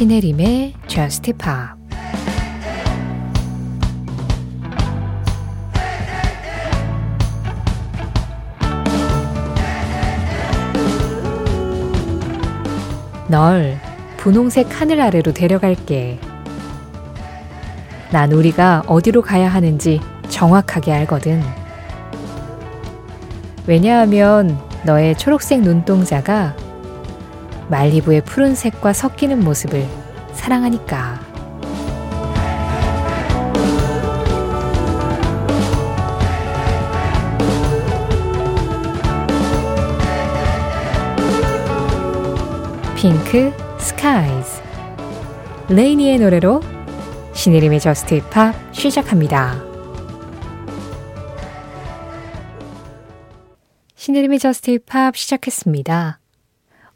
신혜림의 Just Pop 널 분홍색 하늘 아래로 데려갈게. 난 우리가 어디로 가야 하는지 정확하게 알거든. 왜냐하면 너의 초록색 눈동자가 말리부의 푸른색과 섞이는 모습을 사랑하니까. Pink Skies 레이니의 노래로 신혜림의 Just Pop 시작합니다. 신혜림의 Just Pop 시작했습니다.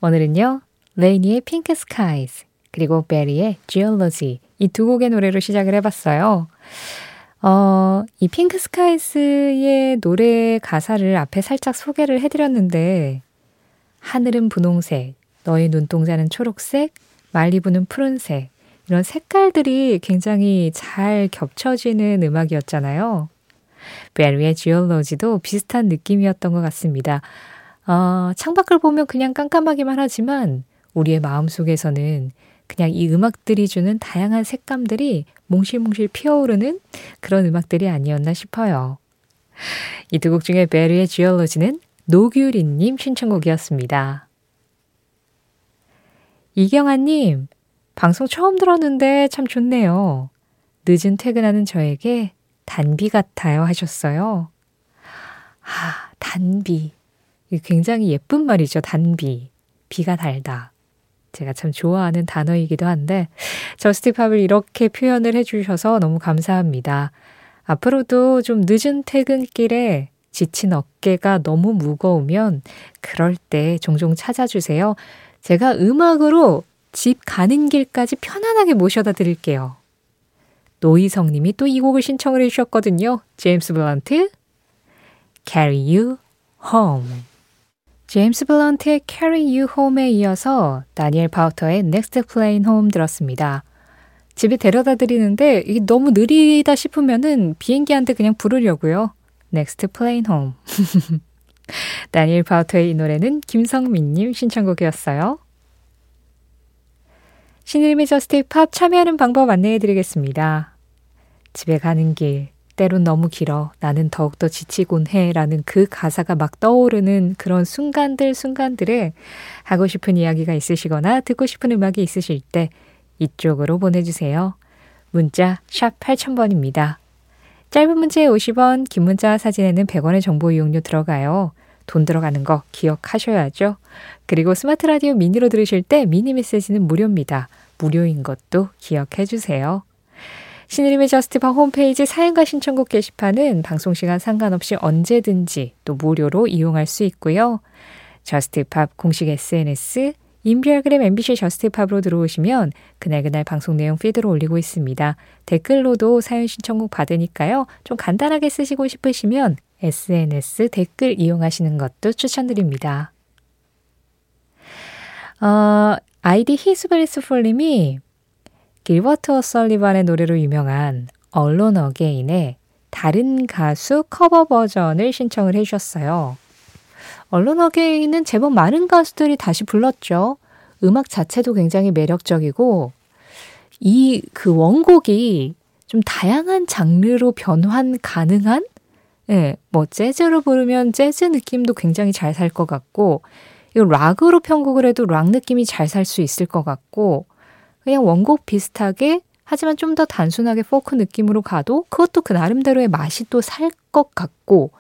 오늘은요. 레이니의 Pink Skies 그리고 베리의 지올로지 이두 곡의 노래로 시작을 해봤어요. 어, 이 Pink Skies의 노래 가사를 앞에 살짝 소개를 해드렸는데 하늘은 분홍색, 너의 눈동자는 초록색, 말리부는 푸른색 이런 색깔들이 굉장히 잘 겹쳐지는 음악이었잖아요. 베리의 지올로지도 비슷한 느낌이었던 것 같습니다. 어, 창밖을 보면 그냥 깜깜하기만 하지만 우리의 마음속에서는 그냥 이 음악들이 주는 다양한 색감들이 몽실몽실 피어오르는 그런 음악들이 아니었나 싶어요. 이 두 곡 중에 베리의 지올로지는 노규리님 신청곡이었습니다. 이경아님, 방송 처음 들었는데 참 좋네요. 늦은 퇴근하는 저에게 단비 같아요 하셨어요. 아, 단비. 굉장히 예쁜 말이죠, 단비. 비가 달다. 제가 참 좋아하는 단어이기도 한데, 저스티팝을 이렇게 표현을 해주셔서 너무 감사합니다. 앞으로도 좀 늦은 퇴근길에 지친 어깨가 너무 무거우면 그럴 때 종종 찾아주세요. 제가 음악으로 집 가는 길까지 편안하게 모셔다 드릴게요. 노희성 님이 또 이 곡을 신청을 해주셨거든요. 제임스 블런트, Carry You Home. 제임스 블런트의 Carry You Home에 이어서 다니엘 파우터의 Next Plane Home 들었습니다. 집에 데려다 드리는데 이게 너무 느리다 싶으면은 비행기한테 그냥 부르려고요. Next Plane Home. 다니엘 파우터의 이 노래는 김성민님 신청곡이었어요. 신혜림의 Just Pop 참여하는 방법 안내해 드리겠습니다. 집에 가는 길, 때론 너무 길어. 나는 더욱더 지치곤 해. 라는 그 가사가 막 떠오르는 그런 순간들, 순간들에 하고 싶은 이야기가 있으시거나 듣고 싶은 음악이 있으실 때 이쪽으로 보내주세요. 문자, 샵 8000번입니다. 짧은 문자에 50원, 긴 문자 사진에는 100원의 정보 이용료 들어가요. 돈 들어가는 거 기억하셔야죠. 그리고 스마트 라디오 미니로 들으실 때 미니 메시지는 무료입니다. 무료인 것도 기억해 주세요. 신의림의 저스티팝 홈페이지 사연과 신청곡 게시판은 방송시간 상관없이 언제든지 또 무료로 이용할 수 있고요. 저스티팝 공식 SNS, 인별그램 MBC 저스티팝으로 들어오시면 그날그날 방송 내용 피드로 올리고 있습니다. 댓글로도 사연 신청곡 받으니까요. 좀 간단하게 쓰시고 싶으시면 SNS 댓글 이용하시는 것도 추천드립니다. 어, 아이디 히스베리스폴님이 길버트 어설리반의 노래로 유명한 Alone Again의 다른 가수 커버 버전을 신청을 해주셨어요. Alone Again은 제법 많은 가수들이 다시 불렀죠. 음악 자체도 굉장히 매력적이고 이 그 원곡이 좀 다양한 장르로 변환 가능한 예, 뭐 재즈로 부르면 재즈 느낌도 굉장히 잘 살 것 같고 이거 락으로 편곡을 해도 락 느낌이 잘 살 수 있을 것 같고 그냥 원곡 비슷하게 하지만 좀 더 단순하게 포크 느낌으로 가도 그것도 그 나름대로의 맛이 또 살 것 같고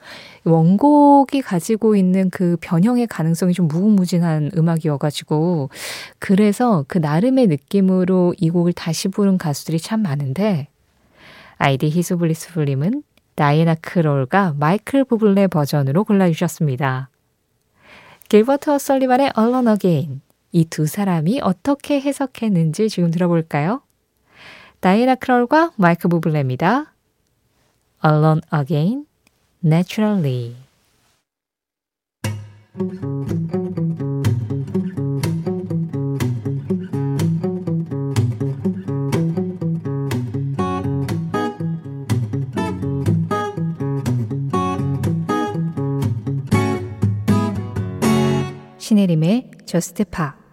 원곡이 가지고 있는 그 변형의 가능성이 좀 무궁무진한 음악이어가지고 그래서 그 나름의 느낌으로 이 곡을 다시 부른 가수들이 참 많은데 아이디 히스블리스블님은 다이애나 크롤과 마이클 부블레 버전으로 골라주셨습니다. 길버트 어설리반의 Alone Again 이 두 사람이 어떻게 해석했는지 지금 들어볼까요? 다이나 크롤과 마이크 부블레입니다. Alone Again, Naturally. 신혜림의 저스트 파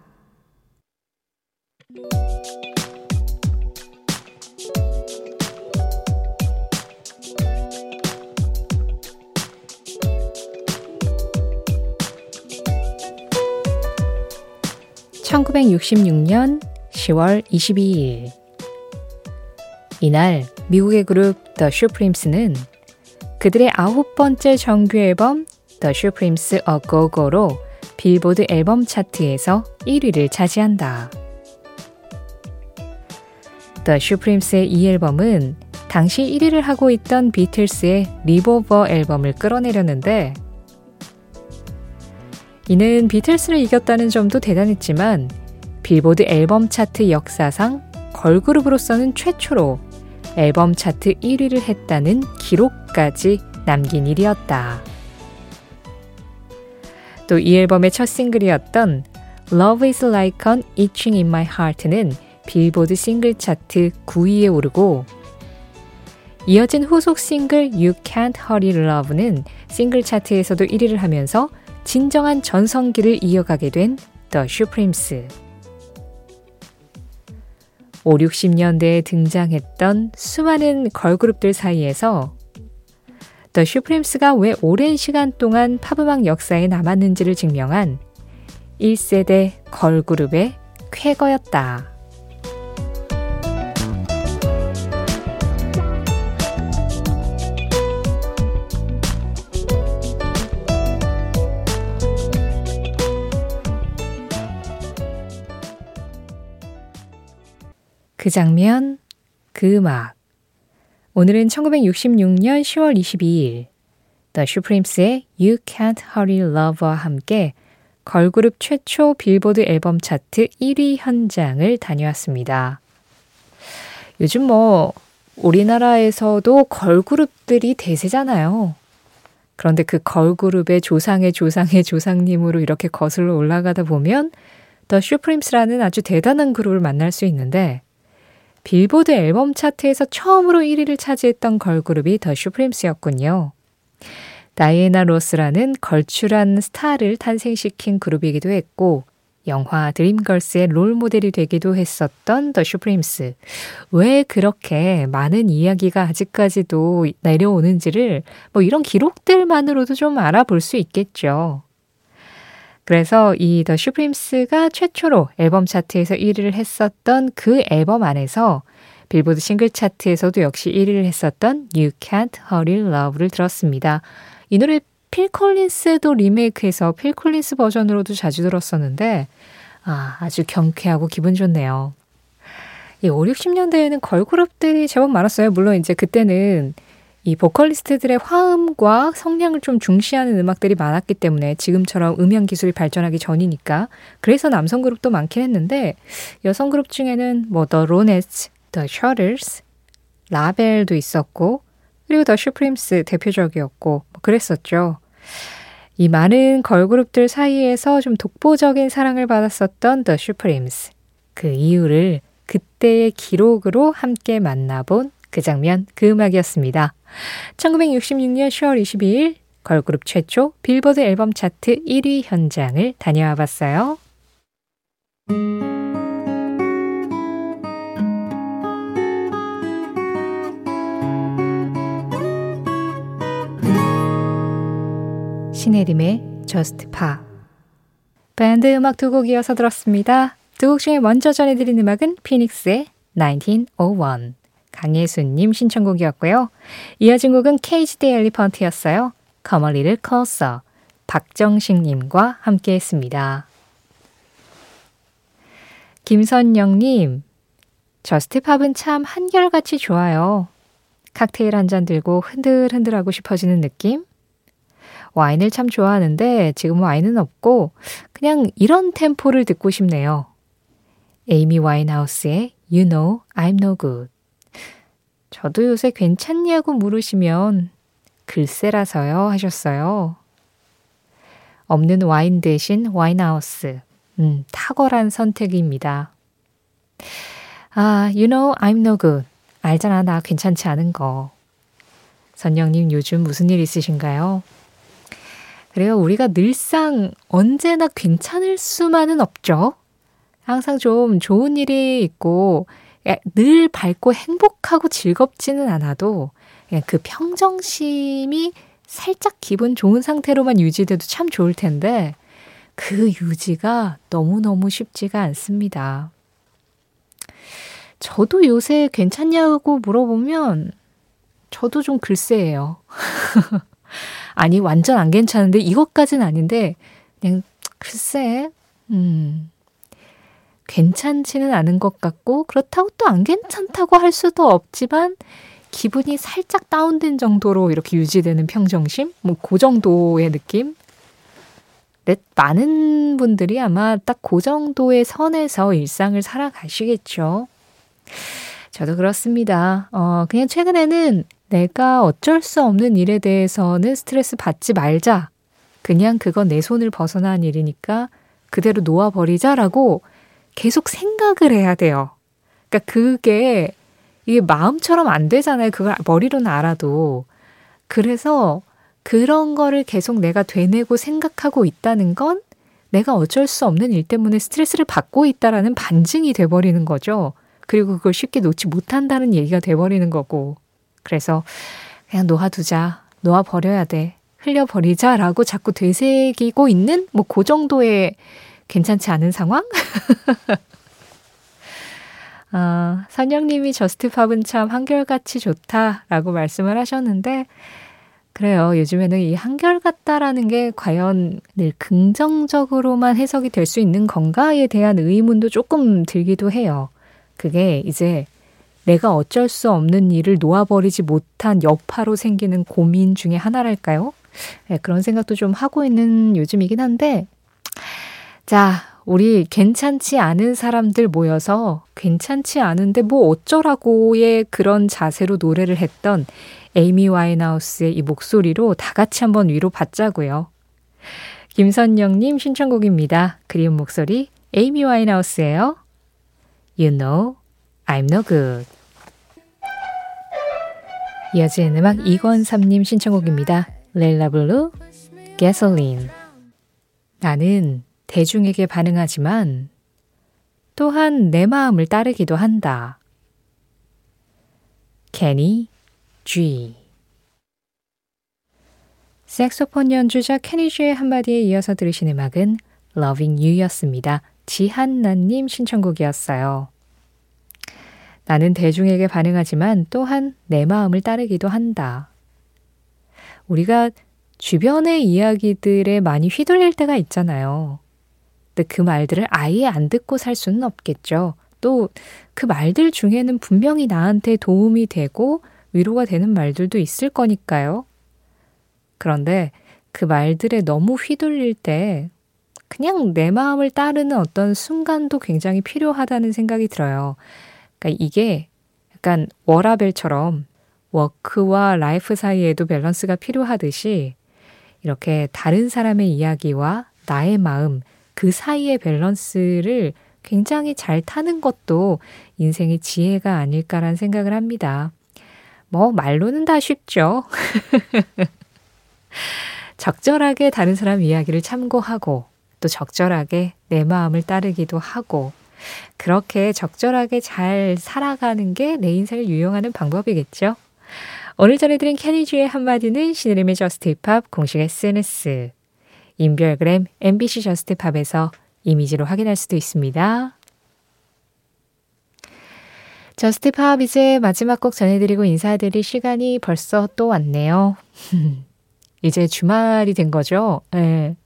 (1966년 10월 22일) 이날 미국의 그룹 더 슈프림스는 그들의 아홉 번째 정규 앨범 The Supremes A Go Go로 빌보드 앨범 차트에서 1위를 차지한다. The Supremes의 이 앨범은 당시 1위를 하고 있던 비틀스의 Revolver 앨범을 끌어내렸는데 이는 비틀스를 이겼다는 점도 대단했지만 빌보드 앨범 차트 역사상 걸그룹으로서는 최초로 앨범 차트 1위를 했다는 기록까지 남긴 일이었다. 또 이 앨범의 첫 싱글이었던 Love is like an itching in my heart는 빌보드 싱글 차트 9위에 오르고 이어진 후속 싱글 You Can't Hurry Love는 싱글 차트에서도 1위를 하면서 진정한 전성기를 이어가게 된 The Supremes. 5, 60년대에 등장했던 수많은 걸그룹들 사이에서 더 슈프림스가 왜 오랜 시간 동안 팝음악 역사에 남았는지를 증명한 1세대 걸그룹의 쾌거였다. 그 장면, 그 음악. 오늘은 1966년 10월 22일 The Supremes의 You Can't Hurry Love와 함께 걸그룹 최초 빌보드 앨범 차트 1위 현장을 다녀왔습니다. 요즘 뭐 우리나라에서도 걸그룹들이 대세잖아요. 그런데 그 걸그룹의 조상의 조상의 조상님으로 이렇게 거슬러 올라가다 보면 더 슈프림스라는 아주 대단한 그룹을 만날 수 있는데 빌보드 앨범 차트에서 처음으로 1위를 차지했던 걸그룹이 더 슈프림스였군요. 다이애나 로스라는 걸출한 스타를 탄생시킨 그룹이기도 했고 영화 드림걸스의 롤 모델이 되기도 했었던 더 슈프림스. 왜 그렇게 많은 이야기가 아직까지도 내려오는지를 뭐 이런 기록들만으로도 좀 알아볼 수 있겠죠. 그래서 이 더 슈프림스가 최초로 앨범 차트에서 1위를 했었던 그 앨범 안에서 빌보드 싱글 차트에서도 역시 1위를 했었던 You Can't Hurry Love를 들었습니다. 이 노래 필 콜린스도 리메이크해서 필 콜린스 버전으로도 자주 들었었는데 아, 아주 경쾌하고 기분 좋네요. 이 5, 60년대에는 걸그룹들이 제법 많았어요. 물론 이제 그때는 이 보컬리스트들의 화음과 성량을 좀 중시하는 음악들이 많았기 때문에 지금처럼 음향 기술이 발전하기 전이니까 그래서 남성 그룹도 많긴 했는데 여성 그룹 중에는 뭐 The Ronettes, The Shutters, 라벨도 있었고 그리고 The Supremes 대표적이었고 뭐 그랬었죠. 이 많은 걸그룹들 사이에서 좀 독보적인 사랑을 받았었던 The Supremes 그 이유를 그때의 기록으로 함께 만나본 그 장면, 그 음악이었습니다. 1966년 10월 22일 걸그룹 최초 빌보드 앨범 차트 1위 현장을 다녀와 봤어요. 신혜림의 Just Pa 밴드 음악 두 곡 이어서 들었습니다. 두 곡 중에 먼저 전해드린 음악은 피닉스의 1901 강예수님 신청곡이었고요. 이어진 곡은 케이지 데 엘리펀트였어요. Little closer. 박정식님과 함께 했습니다. 김선영님, 저스트팝은 참 한결같이 좋아요. 칵테일 한 잔 들고 흔들흔들하고 싶어지는 느낌? 와인을 참 좋아하는데 지금 와인은 없고 그냥 이런 템포를 듣고 싶네요. 에이미 와인하우스의 You Know I'm No Good. 저도 요새 괜찮냐고 물으시면 글쎄라서요 하셨어요. 없는 와인 대신 와인하우스. 음, 탁월한 선택입니다. 아, you know I'm no good. 알잖아, 나 괜찮지 않은 거. 선영님 요즘 무슨 일 있으신가요? 그래요. 우리가 늘상 언제나 괜찮을 수만은 없죠. 항상 좀 좋은 일이 있고 늘 밝고 행복하고 즐겁지는 않아도 그 평정심이 살짝 기분 좋은 상태로만 유지돼도 참 좋을 텐데 그 유지가 너무너무 쉽지가 않습니다. 저도 요새 괜찮냐고 물어보면 저도 좀 글쎄예요. 아니, 완전 안 괜찮은데 이것까지는 아닌데 그냥 글쎄, 음, 괜찮지는 않은 것 같고 그렇다고 또 안 괜찮다고 할 수도 없지만 기분이 살짝 다운된 정도로 이렇게 유지되는 평정심? 뭐, 그 정도의 느낌? 네, 많은 분들이 아마 딱 그 정도의 선에서 일상을 살아가시겠죠. 저도 그렇습니다. 어, 그냥 최근에는 내가 어쩔 수 없는 일에 대해서는 스트레스 받지 말자. 그냥 그건 내 손을 벗어난 일이니까 그대로 놓아버리자라고 계속 생각을 해야 돼요. 그러니까 그게 이게 마음처럼 안 되잖아요. 그걸 머리로는 알아도. 그래서 그런 거를 계속 내가 되뇌고 생각하고 있다는 건 내가 어쩔 수 없는 일 때문에 스트레스를 받고 있다라는 반증이 돼버리는 거죠. 그리고 그걸 쉽게 놓지 못한다는 얘기가 돼버리는 거고. 그래서 그냥 놓아두자. 놓아버려야 돼. 흘려버리자라고 자꾸 되새기고 있는 뭐 그 정도의 괜찮지 않은 상황? 아, 선영님이 저스트팝은 참 한결같이 좋다라고 말씀을 하셨는데, 그래요. 요즘에는 이 한결같다라는 게 과연 늘 긍정적으로만 해석이 될 수 있는 건가에 대한 의문도 조금 들기도 해요. 그게 이제 내가 어쩔 수 없는 일을 놓아버리지 못한 여파로 생기는 고민 중에 하나랄까요? 네, 그런 생각도 좀 하고 있는 요즘이긴 한데, 자, 우리 괜찮지 않은 사람들 모여서 괜찮지 않은데 뭐 어쩌라고의 그런 자세로 노래를 했던 에이미 와인하우스의 이 목소리로 다 같이 한번 위로 받자고요. 김선영님 신청곡입니다. 그리운 목소리 에이미 와인하우스예요. You know I'm no good. 이어지는 음악 이권삼님 신청곡입니다. 렐라 블루 게솔린 나는 대중에게 반응하지만 또한 내 마음을 따르기도 한다. 케니 G 색소폰 연주자 케니 G의 한마디에 이어서 들으신 음악은 Loving You였습니다. 지한나님 신청곡이었어요. 나는 대중에게 반응하지만 또한 내 마음을 따르기도 한다. 우리가 주변의 이야기들에 많이 휘둘릴 때가 있잖아요. 근데 그 말들을 아예 안 듣고 살 수는 없겠죠. 또 그 말들 중에는 분명히 나한테 도움이 되고 위로가 되는 말들도 있을 거니까요. 그런데 그 말들에 너무 휘둘릴 때 그냥 내 마음을 따르는 어떤 순간도 굉장히 필요하다는 생각이 들어요. 그러니까 이게 약간 워라밸처럼 work와 life 사이에도 밸런스가 필요하듯이 이렇게 다른 사람의 이야기와 나의 마음, 그 사이의 밸런스를 굉장히 잘 타는 것도 인생의 지혜가 아닐까란 생각을 합니다. 뭐, 말로는 다 쉽죠. 적절하게 다른 사람 이야기를 참고하고, 또 적절하게 내 마음을 따르기도 하고, 그렇게 적절하게 잘 살아가는 게 내 인생을 운용하는 방법이겠죠. 오늘 전해드린 케니 G의 한마디는 신혜림의 저스트 팝 공식 SNS 인별그램 MBC 저스트팝에서 이미지로 확인할 수도 있습니다. 저스트팝 이제 마지막 곡 전해드리고 인사드릴 시간이 벌써 또 왔네요. 이제 주말이 된 거죠. 네.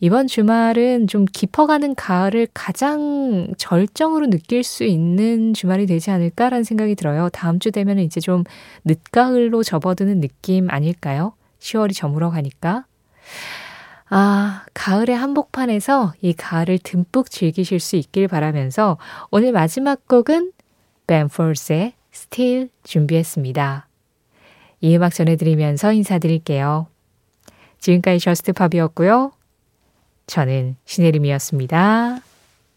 이번 주말은 좀 깊어가는 가을을 가장 절정으로 느낄 수 있는 주말이 되지 않을까라는 생각이 들어요. 다음 주 되면 이제 좀 늦가을로 접어드는 느낌 아닐까요? 10월이 저물어 가니까. 아, 가을의 한복판에서 이 가을을 듬뿍 즐기실 수 있길 바라면서 오늘 마지막 곡은 벤폴스의 Still 준비했습니다. 이 음악 전해드리면서 인사드릴게요. 지금까지 저스트팝이었고요. 저는 신혜림이었습니다.